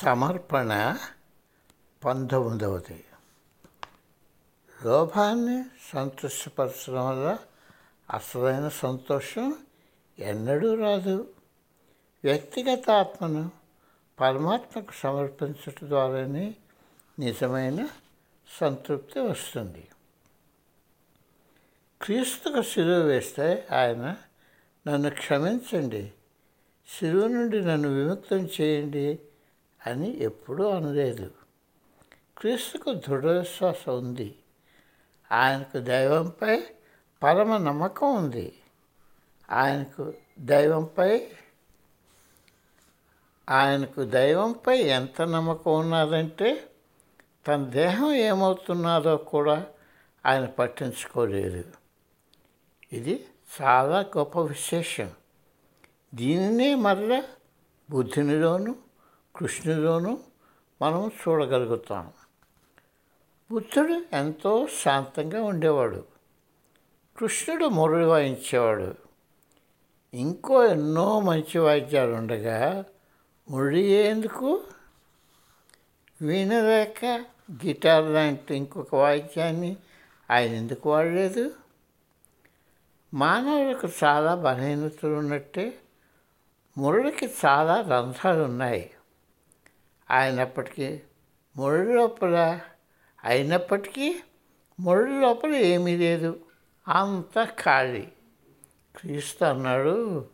సమర్పణ పంతొమ్మిదవది. లోభాన్ని సంతృష్టిపరచడం వల్ల అసలైన సంతోషం ఎన్నడూ రాదు. వ్యక్తిగత ఆత్మను పరమాత్మకు సమర్పించడం ద్వారానే నిజమైన సంతృప్తి వస్తుంది. క్రీస్తుకు సిలువ వేస్తే ఆయన నన్ను క్షమించండి. సిలువ నుండి నన్ను విముక్తం చేయండి. అని ఎప్పుడూ అనలేదు. క్రీస్తుకు దృఢ విశ్వాసం ఉంది. ఆయనకు దైవంపై పరమ నమ్మకం ఉంది. ఆయనకు దైవంపై ఆయనకు దైవంపై ఎంత నమ్మకం ఉన్నదంటే తన దేహం ఏమవుతున్నారో కూడా ఆయన పట్టించుకోలేదు ఇది చాలా గొప్ప విశేషం. దీనినే మరలా బుద్ధునిలోనూ కృష్ణులోను మనం చూడగలుగుతాం బుద్ధుడు ఎంతో శాంతంగా ఉండేవాడు. కృష్ణుడు మురళి వాయించేవాడు. ఇంకో ఎన్నో మంచి వాయిద్యాలు ఉండగా మురళి ఎందుకు? వీణరేఖ గిటార్ లాంటి ఇంకొక వాయిద్యాన్ని ఆయన ఎందుకు వాడలేదు? మానవులకు చాలా బలహీనతలు ఉన్నట్టే మురళికి చాలా రంధ్రాలు ఉన్నాయి అయినప్పటికీ మురళి లోపల అయినప్పటికీ మురళి లోపల ఏమీ లేదు. అంత ఖాళీ. క్రీస్తు అన్నాడు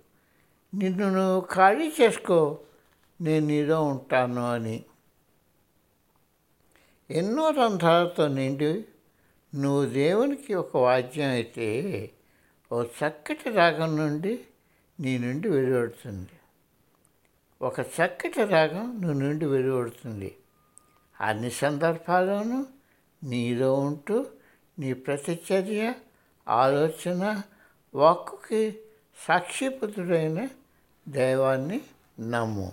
నిన్ను నువ్వు ఖాళీ చేసుకో నేను నీలో ఉంటాను అని. ఎన్నో రంధ్రాలతో నిండి నువ్వు దేవునికి ఒక వాద్యం అయితే ఓ చక్కటి రాగం నుండి నీ నుండి వెలువడుతుంది. ఒక చక్కటి రాగం నువ్వు నుండి వెలువడుతుంది. అన్ని సందర్భాల్లోనూ నీలో ఉంటూ నీ ప్రతిచర్య ఆలోచన వాక్కుకి సాక్షిపుతుడైన దైవాన్ని నమ్ము.